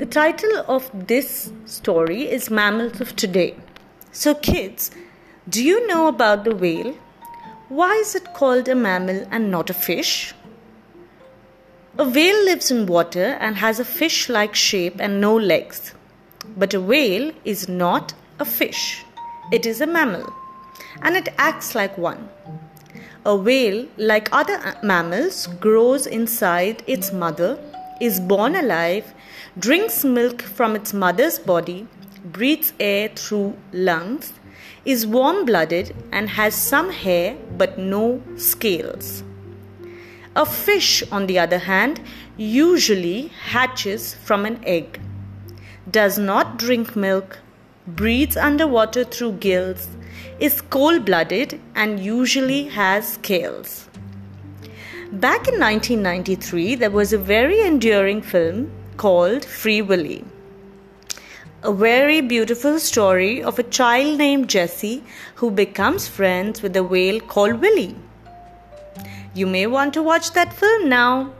The title of this story is Mammals of Today. So, kids, do you know about the whale? Why is it called a mammal and not a fish? A whale lives in water and has a fish like shape and no legs. But a whale is not a fish, it is a mammal and it acts like one. A whale, like other mammals, grows inside its mother, is born alive, drinks milk from its mother's body, breathes air through lungs, is warm blooded, and has some hair but no scales. A fish, on the other hand, usually hatches from an egg, does not drink milk, breathes underwater through gills, is cold blooded, and usually has scales. Back in 1993, there was a very enduring film called Free Willy. A very beautiful story of a child named Jesse who becomes friends with a whale called Willy. You may want to watch that film now.